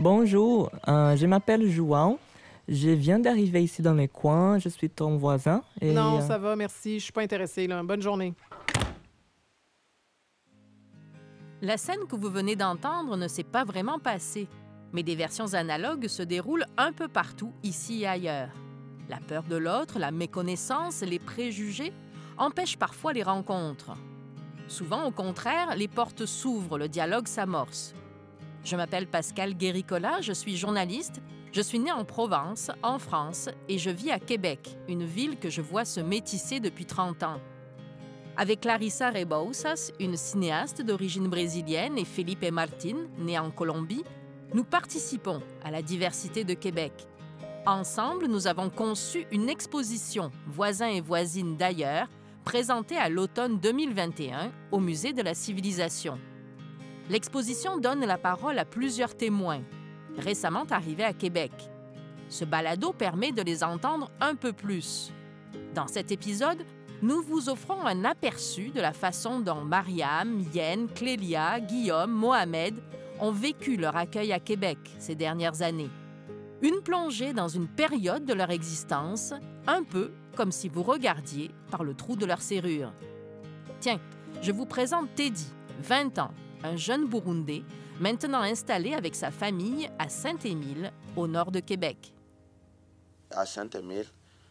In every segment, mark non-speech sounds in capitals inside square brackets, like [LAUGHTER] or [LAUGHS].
Bonjour, euh, je m'appelle João. Je viens d'arriver ici dans les coins. Je suis ton voisin. Et, non, euh, ça va, merci. Je suis pas intéressée. Là. Bonne journée. La scène que vous venez d'entendre ne s'est pas vraiment passée, mais des versions analogues se déroulent un peu partout, ici et ailleurs. La peur de l'autre, la méconnaissance, les préjugés empêchent parfois les rencontres. Souvent, au contraire, les portes s'ouvrent, le dialogue s'amorce. Je m'appelle Pascal Guéricola, je suis journaliste. Je suis née en Provence, en France, et je vis à Québec, une ville que je vois se métisser depuis 30 ans. Avec Clarissa Rebouças, une cinéaste d'origine brésilienne, et Felipe Martin, né en Colombie, nous participons à la diversité de Québec. Ensemble, nous avons conçu une exposition Voisins et voisines d'ailleurs, présentée à l'automne 2021 au Musée de la Civilisation. L'exposition donne la parole à plusieurs témoins, récemment arrivés à Québec. Ce balado permet de les entendre un peu plus. Dans cet épisode, nous vous offrons un aperçu de la façon dont Mariam, Yen, Clélia, Guillaume, Mohamed ont vécu leur accueil à Québec ces dernières années. Une plongée dans une période de leur existence, un peu comme si vous regardiez par le trou de leur serrure. Tiens, je vous présente Teddy, 20 ans, un jeune Burundais, maintenant installé avec sa famille à Saint-Émile, au nord de Québec. À Saint-Émile,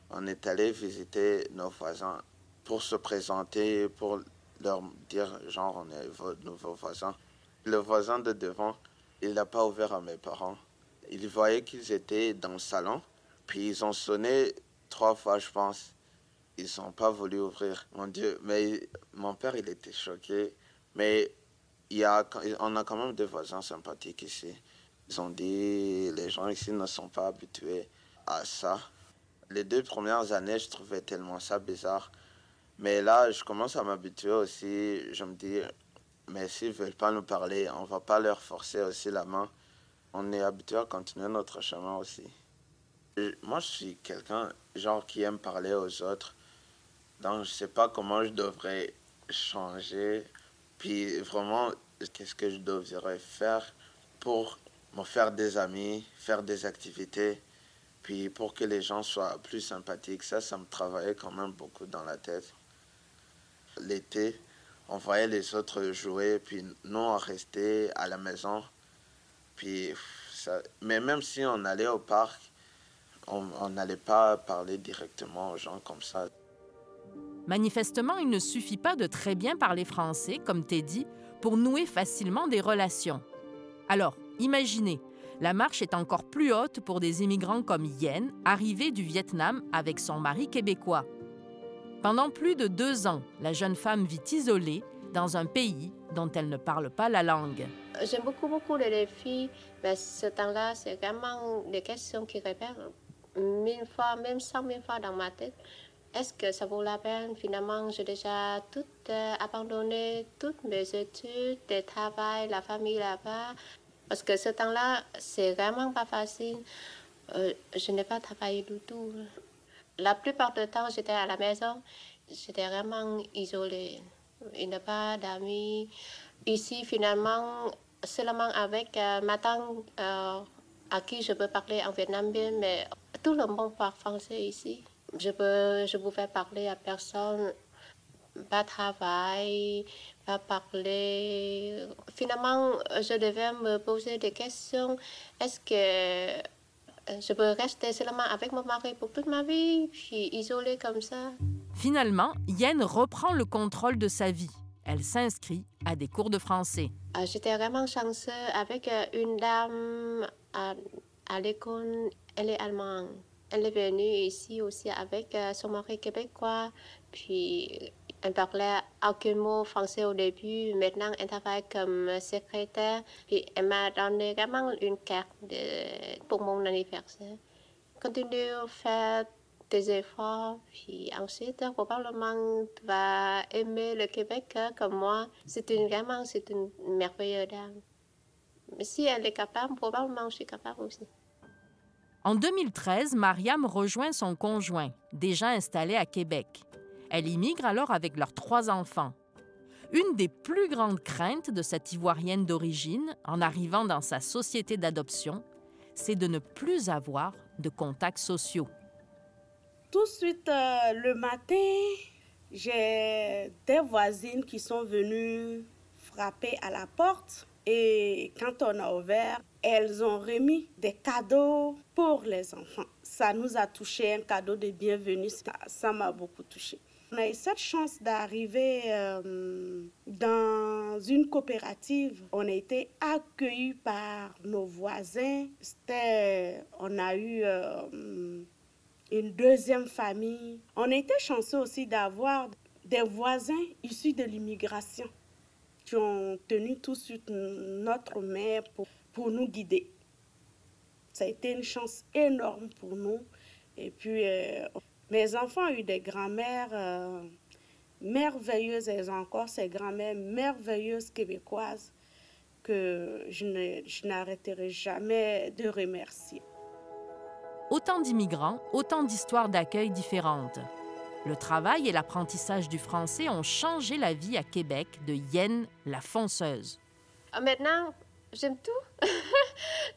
on est allé visiter nos voisins pour se présenter, pour leur dire, genre, on est vos nouveaux voisins. Le voisin de devant, il n'a pas ouvert à mes parents. Il voyait qu'ils étaient dans le salon, puis ils ont sonné trois fois, je pense. Ils n'ont pas voulu ouvrir. Mon Dieu, mais mon père, il était choqué. Mais y a, on a quand même des voisins sympathiques ici. Ils ont dit, les gens ici ne sont pas habitués à ça. Les deux premières années, je trouvais tellement ça bizarre. Mais là, je commence à m'habituer aussi. Je me dis, mais s'ils ne veulent pas nous parler, on ne va pas leur forcer aussi la main. On est habitué à continuer notre chemin aussi. Moi, je suis quelqu'un, genre, qui aime parler aux autres. Donc, je ne sais pas comment je devrais changer. Puis, vraiment, qu'est-ce que je devrais faire pour me faire des amis, faire des activités. Puis, pour que les gens soient plus sympathiques? Ça, ça me travaillait quand même beaucoup dans la tête. L'été, on voyait les autres jouer, puis nous, on restait à la maison. Puis, mais même si on allait au parc, on n'allait pas parler directement aux gens comme ça. Manifestement, il ne suffit pas de très bien parler français, comme Teddy, pour nouer facilement des relations. Alors, imaginez, la marche est encore plus haute pour des immigrants comme Yen, arrivée du Vietnam avec son mari québécois. Pendant plus de deux ans, la jeune femme vit isolée dans un pays dont elle ne parle pas la langue. J'aime beaucoup, beaucoup les défis, mais ce temps-là, c'est vraiment des questions qui répètent mille fois, même cent mille fois dans ma tête. Est-ce que ça vaut la peine? Finalement, j'ai déjà tout euh, abandonné, toutes mes études, le travail, la famille là-bas. Parce que ce temps-là, c'est vraiment pas facile. Euh, je n'ai pas travaillé du tout. La plupart du temps, j'étais à la maison. J'étais vraiment isolée. Il n'y a pas d'amis. Ici, finalement, seulement avec euh, ma tante euh, à qui je peux parler en vietnamien, mais tout le monde parle français ici. Je peux, je pouvais parler à personne, pas travail, pas parler. Finalement, je devais me poser des questions. Est-ce que je peux rester seulement avec mon mari pour toute ma vie, puis isolée comme ça? Finalement, Yen reprend le contrôle de sa vie. Elle s'inscrit à des cours de français. J'étais vraiment chanceuse avec une dame à, à l'école. Elle est allemande. Elle est venue ici aussi avec son mari québécois. Puis elle parlait aucun mot français au début. Maintenant, elle travaille comme secrétaire. Puis elle m'a donné vraiment une carte pour mon anniversaire. Continue à faire des efforts, puis ensuite, probablement, tu vas aimer le Québec comme moi. C'est une vraiment, c'est une merveilleuse dame. Si elle est capable, probablement je suis capable aussi. En 2013, Mariam rejoint son conjoint, déjà installé à Québec. Elle immigre alors avec leurs trois enfants. Une des plus grandes craintes de cette Ivoirienne d'origine, en arrivant dans sa société d'adoption, c'est de ne plus avoir de contacts sociaux. Tout de suite, euh, le matin, j'ai des voisines qui sont venues frapper à la porte. Et quand on a ouvert, elles ont remis des cadeaux pour les enfants. Ça nous a touché, un cadeau de bienvenue. Ça m'a beaucoup touché. On a eu cette chance d'arriver euh, dans une coopérative. On a été accueillis par nos voisins. on a eu euh, une deuxième famille. On a été chanceux aussi d'avoir des voisins issus de l'immigration qui ont tenu tout suite notre mère pour, pour nous guider. Ça a été une chance énorme pour nous. Et puis, euh, mes enfants ont eu des grand-mères euh, merveilleuses et encore ces grand-mères merveilleuses québécoises que je n'arrêterai jamais de remercier. Autant d'immigrants, autant d'histoires d'accueil différentes. Le travail et l'apprentissage du français ont changé la vie à Québec de Yen la fonceuse. Ah, maintenant, j'aime tout. [LAUGHS]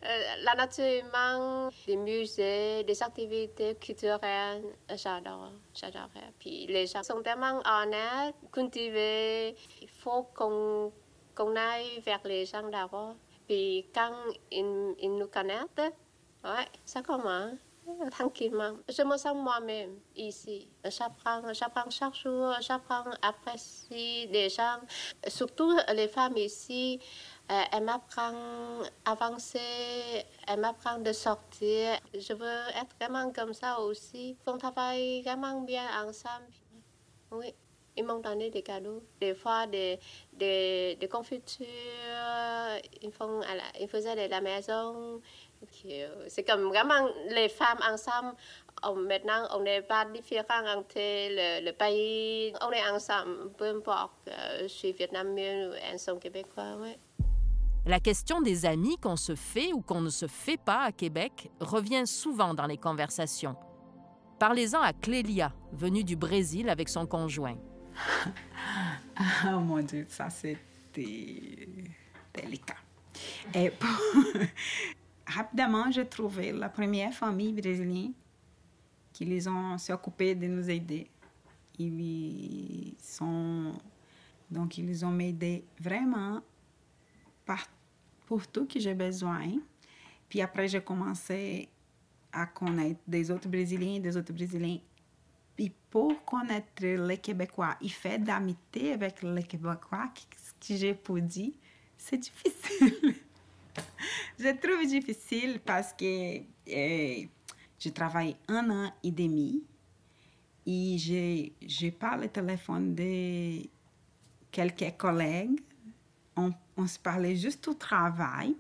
Euh, la nature humaine, les musées, des activités culturelles, j'adore, j'adore. Puis les gens sont tellement honnêtes, cultivés. Il faut qu'on qu'on aille vers les gens d'abord. Puis quand ils, ils nous connaissent, ouais, ça commence tranquillement. Je me sens moi-même ici. J'apprends, chaque jour, j'apprends à apprécier les gens, surtout les femmes ici. Euh, elles m'apprennent à avancer, elles m'apprennent de sortir. Je veux être vraiment comme ça aussi. On travaille vraiment bien ensemble. Oui. Ils m'ont donné des cadeaux, des fois des, des, confitures, ils, font ils faisaient de la maison, c'est comme vraiment les femmes ensemble. maintenant, on n'est pas différents entre le, le, pays. On est ensemble, peu importe. Euh, je suis vietnamienne ou elles sont québécois. Ouais. La question des amis qu'on se fait ou qu'on ne se fait pas à Québec revient souvent dans les conversations. Parlez-en à Clélia, venue du Brésil avec son conjoint. ah [LAUGHS] mon Dieu, ça c'était délicat. Et pour, rapidement, j'ai trouvé la première famille brésilienne qui les ont de nous aider. Ils sont donc ils ont m'aidé vraiment pour tout que j'ai besoin. Puis après j'ai commencé à connaître des autres Brésiliens, des autres Brésiliens. Et pour connaître les Québécois et faire d'amitié avec les Québécois, ce que j'ai pu dire, c'est difficile. [LAUGHS] [LAUGHS] je trouve difficile parce que eh, je travaille un an et demi et j'ai, je parle au téléphone de quelques collègues. On, on se parlait juste au travail.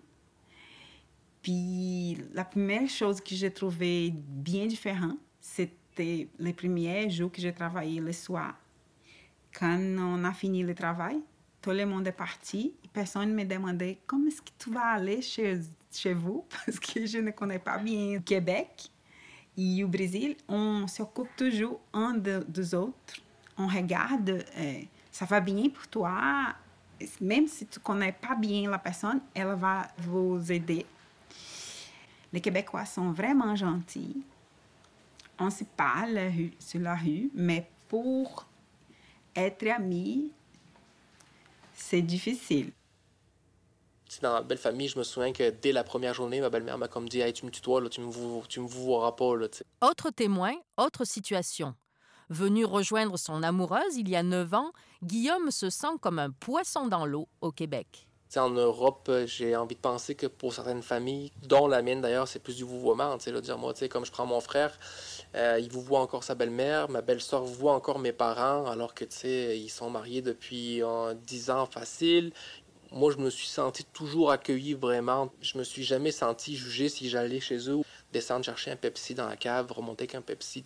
Puis la première chose que j'ai trouvé bien différente, c'était les premiers jours que j'ai travaillé le soir. Quand on a fini le travail, tout le monde est parti. Personne me demandait comment est-ce que tu vas aller chez, chez vous, [LAUGHS] parce que je ne connais pas bien le Québec et le Brésil. On s'occupe toujours un de, des autres. On regarde, euh, ça va bien pour toi. Même si tu ne connais pas bien la personne, elle va vous aider. Les Québécois sont vraiment gentils. On se parle sur la rue, mais pour être amis, c'est difficile. Dans ma belle famille, je me souviens que dès la première journée, ma belle-mère m'a comme dit hey, Tu me tutoies, là, tu me, tu me vois pas. Là, autre témoin, autre situation. Venu rejoindre son amoureuse il y a neuf ans, Guillaume se sent comme un poisson dans l'eau au Québec en Europe, euh, j'ai envie de penser que pour certaines familles, dont la mienne d'ailleurs, c'est plus du vouvoiement. Là, dire moi, comme je prends mon frère, euh, il vous voit encore sa belle-mère, ma belle-sœur voit encore mes parents, alors que ils sont mariés depuis euh, 10 ans facile. Moi, je me suis senti toujours accueilli vraiment. Je me suis jamais senti jugé si j'allais chez eux, descendre chercher un Pepsi dans la cave, remonter avec un Pepsi.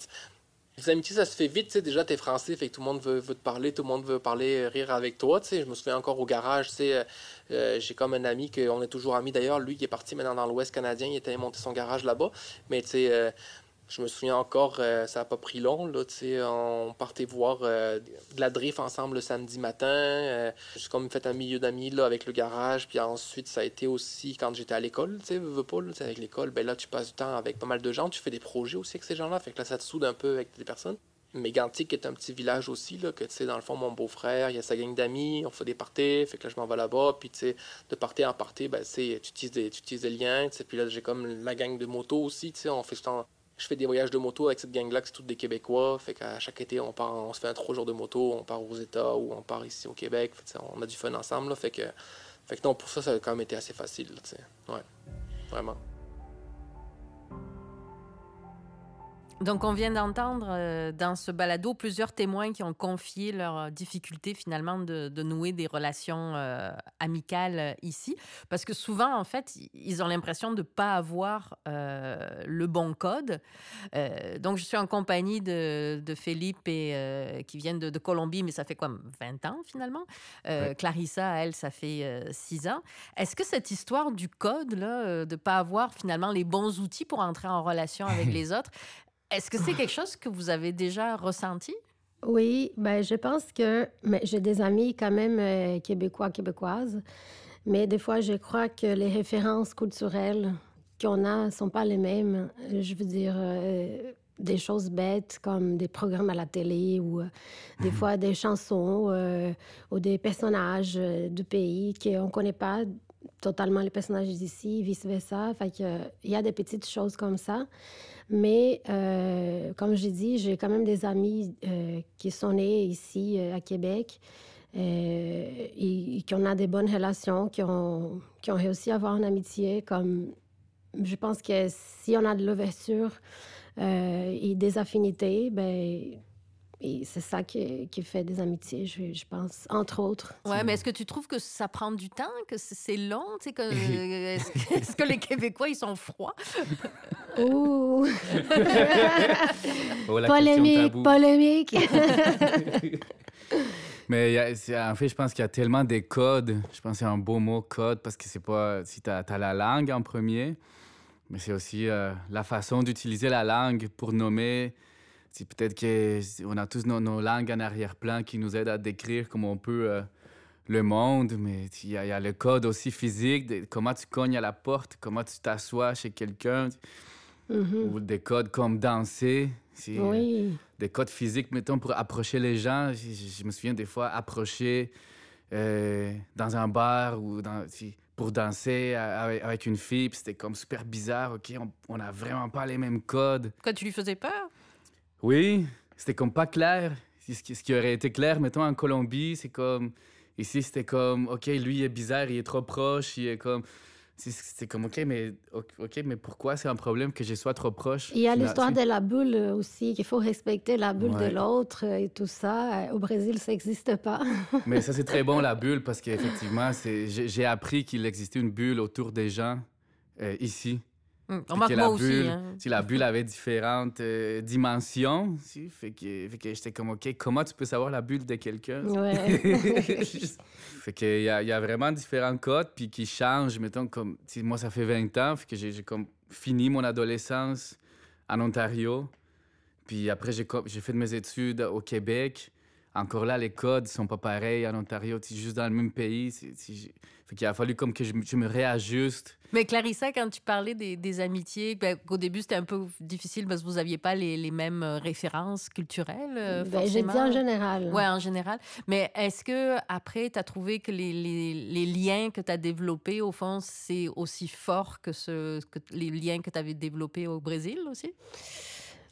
Les amitiés, ça se fait vite, tu sais. Déjà, t'es français, fait que tout le monde veut, te parler, tout le monde veut parler, euh, rire avec toi, tu sais. Je me souviens encore au garage, tu sais. Euh, euh, j'ai comme un ami qu'on est toujours amis d'ailleurs. Lui, qui est parti maintenant dans l'Ouest canadien, il était monté son garage là-bas. Mais tu sais, Je me souviens encore, euh, ça n'a pas pris long. Là, on partait voir euh, de la drift ensemble le samedi matin. Euh, j'ai comme fait un milieu d'amis avec le garage. Puis ensuite, ça a été aussi quand j'étais à l'école. Tu sais, veux pas, là, avec l'école, ben là, tu passes du temps avec pas mal de gens. Tu fais des projets aussi avec ces gens-là. Fait que là, ça te soude un peu avec des personnes. Mégantic est un petit village aussi, là, que tu sais, dans le fond, mon beau-frère, il y a sa gang d'amis, on fait des parties, fait que là, je m'en vais là-bas, puis tu sais, de party en party, ben, tu utilises des, des liens, puis là, j'ai comme la gang de moto aussi, tu sais, on fait je fais des voyages de moto avec cette gang-là, c'est toutes des Québécois. Fait qu'à chaque été, on part, on se fait un trois jours de moto, on part aux États ou on part ici au Québec. on a du fun ensemble. Fait que, fait que non, pour ça, ça a quand même été assez facile. ouais, vraiment. Donc, on vient d'entendre euh, dans ce balado plusieurs témoins qui ont confié leurs difficultés finalement de, nouer des relations euh, amicales euh, ici. Parce que souvent, en fait, ils ont l'impression de ne pas avoir le bon code. donc, je suis en compagnie de, Philippe et, qui viennent de, Colombie, mais ça fait quoi, 20 ans finalement? Clarissa, elle, ça fait 6 ans. Est-ce que cette histoire du code, là, de ne pas avoir finalement les bons outils pour entrer en relation avec [LAUGHS] les autres, est-ce que c'est quelque chose que vous avez déjà ressenti? Oui, ben, je pense que j'ai des amis quand même euh, québécois, québécoises, mais des fois, je crois que les références culturelles qu'on a ne sont pas les mêmes. Je veux dire, euh, des choses bêtes comme des programmes à la télé ou euh, des mhm. fois des chansons ou des personnages du pays qu'on ne connaît pas totalement les personnages d'ici, vice-versa. Fait que, il y a des petites choses comme ça. Mais euh, comme j'ai dit, j'ai quand même des amis euh, qui sont nés ici euh, à Québec et, qui ont des bonnes relations, qui ont, qui ont réussi à avoir une amitié. Comme je pense que si on a de l'ouverture et des affinités, ben et c'est ça qui, qui, fait des amitiés, je, je, pense, entre autres. Ouais, mais est-ce que tu trouves que ça prend du temps, que c'est long? [LAUGHS] Est-ce que, les Québécois, ils sont froids? [LAUGHS] Ouh! oh, polémique, polémique! [LAUGHS] Mais en fait, je pense qu'il y a tellement des codes. Je pense que c'est un beau mot, code, parce que c'est pas. Si tu as, la langue en premier, mais c'est aussi euh, la façon d'utiliser la langue pour nommer peut-être qu'on a tous nos, langues en arrière-plan qui nous aident à décrire comment on peut euh, le monde, mais il y, a le code aussi physique, comment tu cognes à la porte, comment tu t'assois chez quelqu'un, mm-hmm. ou des codes comme danser. Oui. des codes physiques, mettons, pour approcher les gens. Je, me souviens des fois approcher euh, dans un bar ou dans, pour danser avec, une fille, c'était comme super bizarre, OK, on n'a vraiment pas les mêmes codes. Quand tu lui faisais peur? Oui, c'était comme pas clair. Ce qui, aurait été clair, mettons, en Colombie, c'est comme. Ici, c'était comme, OK, lui, il est bizarre, il est trop proche, il est comme. C'est comme, OK, mais, OK, mais pourquoi c'est un problème que je sois trop proche? Il y a l'histoire de la bulle aussi, qu'il faut respecter la bulle de l'autre et tout ça. Au Brésil, ça n'existe pas. [LAUGHS] mais ça, c'est très bon, la [LAUGHS] bulle, parce qu'effectivement, j'ai appris qu'il existait une bulle autour des gens euh, ici. Hum, la bulle, hein. si la bulle avait différentes euh, dimensions, si, fait que, fait que j'étais comme, OK, comment tu peux savoir la bulle de quelqu'un? Ouais. [LAUGHS] [LAUGHS] fait qu'il y a, y a vraiment différents codes, puis qui changent, mettons, comme, moi, ça fait 20 ans, fait que j'ai comme fini mon adolescence en Ontario, puis après, j'ai fait mes études au Québec, encore là, les codes sont pas pareils en Ontario. C'est juste dans le même pays. Fait qu'il a fallu comme que je, me réajuste. Mais Clarissa, quand tu parlais des, amitiés, ben, au début, c'était un peu difficile parce que vous n'aviez pas les, mêmes euh, références culturelles, euh, ben, J'ai dit en général. Oui, en général. Mais est-ce que après, tu as trouvé que les, les liens que tu as développés, au fond, c'est aussi fort que, ce, que les liens que tu avais développés au Brésil aussi?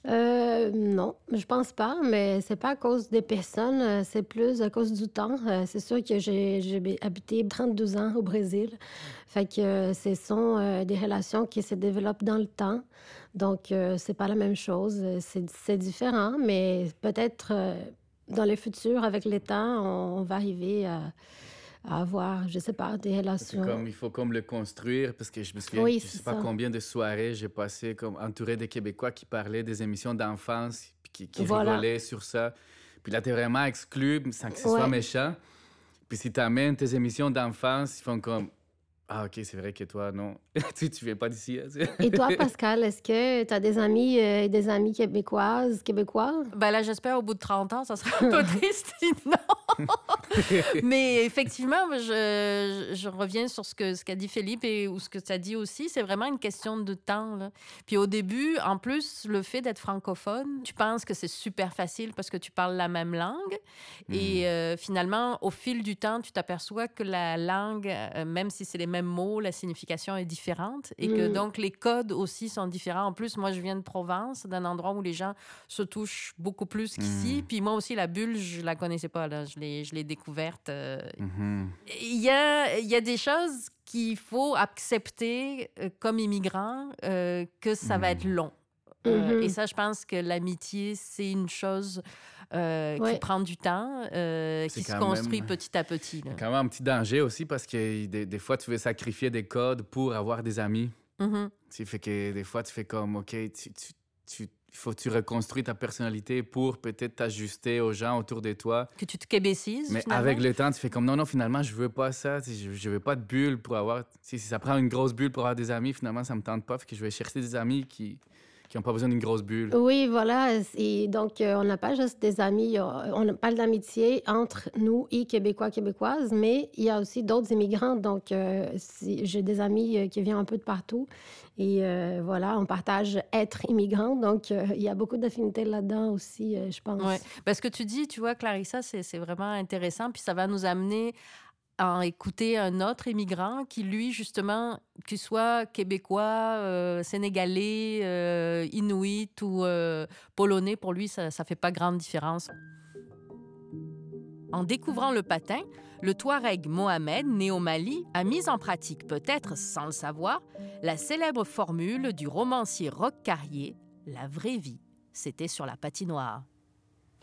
Euh, non, je pense pas, mais c'est pas à cause des personnes, euh, c'est plus à cause du temps. Euh, c'est sûr que j'ai habité 32 ans au Brésil, fait que ce sont des relations qui se développent dans le temps, donc c'est pas la même chose, c'est différent, mais peut-être dans le futur, avec le temps, on va arriver à avoir, je sais pas, des relations. Comme, il faut comme le construire, parce que je me souviens, je sais pas combien de soirées j'ai passé comme entouré de Québécois qui parlaient des émissions d'enfance, puis qui, qui rigolaient sur ça. Puis là, tu es vraiment exclu sans que ce soit méchant. Puis si tu amènes tes émissions d'enfance, ils font comme Ah, OK, c'est vrai que toi, non. [LAUGHS] tu ne viens pas d'ici. hein, Et toi, [LAUGHS] Pascal, est-ce que tu as des amis et des amis québécoises, québécois? Ben là, j'espère au bout de 30 ans, ça serait un peu [LAUGHS] triste, sinon. [LAUGHS] Mais effectivement, je, je reviens sur ce que ce qu'a dit Philippe et ou ce que tu as dit aussi. C'est vraiment une question de temps. là. Puis au début, en plus, le fait d'être francophone, tu penses que c'est super facile parce que tu parles la même langue. Et euh, finalement, au fil du temps, tu t'aperçois que la langue, euh, même si c'est les mêmes mots, la signification est différente et que Mm. donc les codes aussi sont différents. En plus, moi, je viens de Provence, d'un endroit où les gens se touchent beaucoup plus qu'ici. Mm. Puis moi aussi, la bulle, je la connaissais pas. Là. Je l'ai je l'ai découverte. euh, Mhm. il y a, il y a des choses qu'il faut accepter euh, comme immigrant, euh, que ça va être long. Euh, Mhm. Et ça, je pense que l'amitié, c'est une chose euh, qui prend du temps, euh, qui se construit même- petit à petit. là. Quand même un petit danger aussi parce que des, des fois, tu veux sacrifier des codes pour avoir des amis. Mhm. Tu sais, fait que des fois, tu fais comme, OK, tu, tu, tu- il faut que tu reconstruis ta personnalité pour peut-être t'ajuster aux gens autour de toi. Que tu te québécises. Mais finalement? avec le temps, tu fais comme, non, non, finalement, je veux pas ça. Je, veux pas de bulle pour avoir... Si ça prend une grosse bulle pour avoir des amis, finalement, ça me tente pas. Fait que je vais chercher des amis qui qui n'ont pas besoin d'une grosse bulle. Oui, voilà. Et donc, euh, on n'a pas juste des amis, on parle d'amitié entre nous et Québécois, Québécoises, mais il y a aussi d'autres immigrants. Donc, euh, si- j'ai des amis euh, qui viennent un peu de partout. Et euh, voilà, on partage être immigrant. Donc, euh, il y a beaucoup d'affinités là-dedans aussi, euh, je pense. Ouais. Parce que tu dis, tu vois, Clarissa, c'est c'est vraiment intéressant. Puis ça va nous amener à écouter un autre immigrant qui, lui, justement, qu'il soit québécois, euh, sénégalais, euh, inuit ou euh, polonais, pour lui, ça ne fait pas grande différence. En découvrant le patin, le Touareg Mohamed, né au Mali, a mis en pratique, peut-être sans le savoir, la célèbre formule du romancier Roch Carrier La vraie vie, c'était sur la patinoire.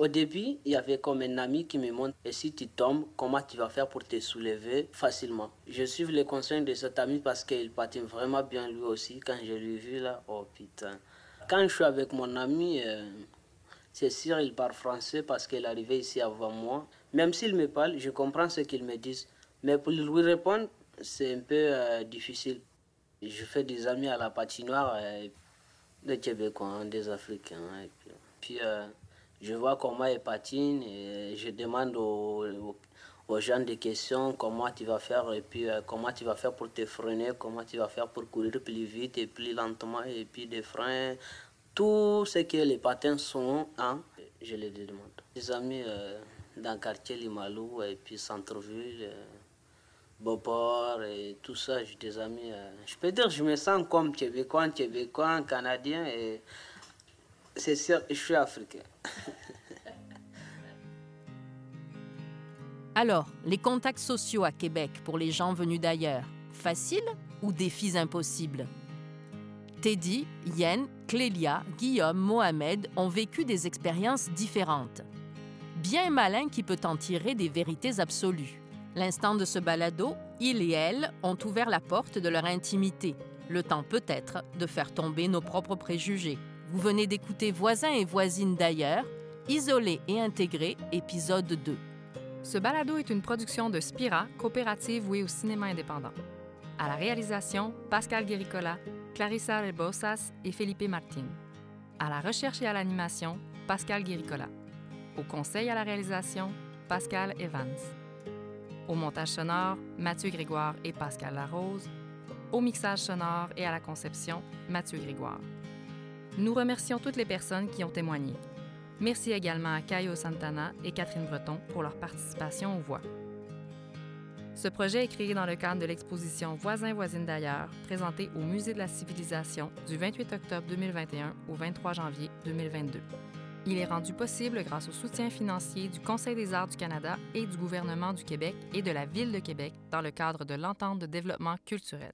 Au début, il y avait comme un ami qui me montre et si tu tombes, comment tu vas faire pour te soulever facilement? Je suis les conseils de cet ami parce qu'il patine vraiment bien lui aussi. Quand je l'ai vu là, oh putain. Quand je suis avec mon ami, euh, c'est sûr il parle français parce qu'il est arrivé ici avant moi. Même s'il me parle, je comprends ce qu'il me dit. Mais pour lui répondre, c'est un peu euh, difficile. Je fais des amis à la patinoire, euh, des Québécois, hein, des Africains. puis, je vois comment ils patinent et je demande aux, gens des questions, comment tu vas faire et puis euh, comment tu vas faire pour te freiner, comment tu vas faire pour courir plus vite et plus lentement et puis des freins. Tout ce que les patins sont, hein, je les demande. Des amis euh, dans le quartier Limalou et puis centre-ville. euh, Beauport et tout ça, j'ai des amis. euh, je peux dire, je me sens comme Québécois, Québécois, Canadien et c'est sûr, je suis africain. [LAUGHS] Alors, les contacts sociaux à Québec pour les gens venus d'ailleurs, faciles ou défis impossibles? Teddy, Yen, Clélia, Guillaume, Mohamed ont vécu des expériences différentes. Bien malin qui peut en tirer des vérités absolues. L'instant de ce balado, il et elle ont ouvert la porte de leur intimité, le temps peut-être de faire tomber nos propres préjugés. Vous venez d'écouter Voisins et voisines d'ailleurs, isolés et intégrés, épisode 2. Ce balado est une production de Spira, coopérative vouée au cinéma indépendant. À la réalisation, Pascal Guéricola, Clarissa Rebosas et Felipe Martin. À la recherche et à l'animation, Pascal Guéricola. Au conseil à la réalisation, Pascal Evans. Au montage sonore, Mathieu Grégoire et Pascal Larose. Au mixage sonore et à la conception, Mathieu Grégoire. Nous remercions toutes les personnes qui ont témoigné. Merci également à Caio Santana et Catherine Breton pour leur participation aux voix. Ce projet est créé dans le cadre de l'exposition Voisins voisines d'ailleurs, présentée au Musée de la civilisation du 28 octobre 2021 au 23 janvier 2022. Il est rendu possible grâce au soutien financier du Conseil des arts du Canada et du gouvernement du Québec et de la Ville de Québec dans le cadre de l'entente de développement culturel.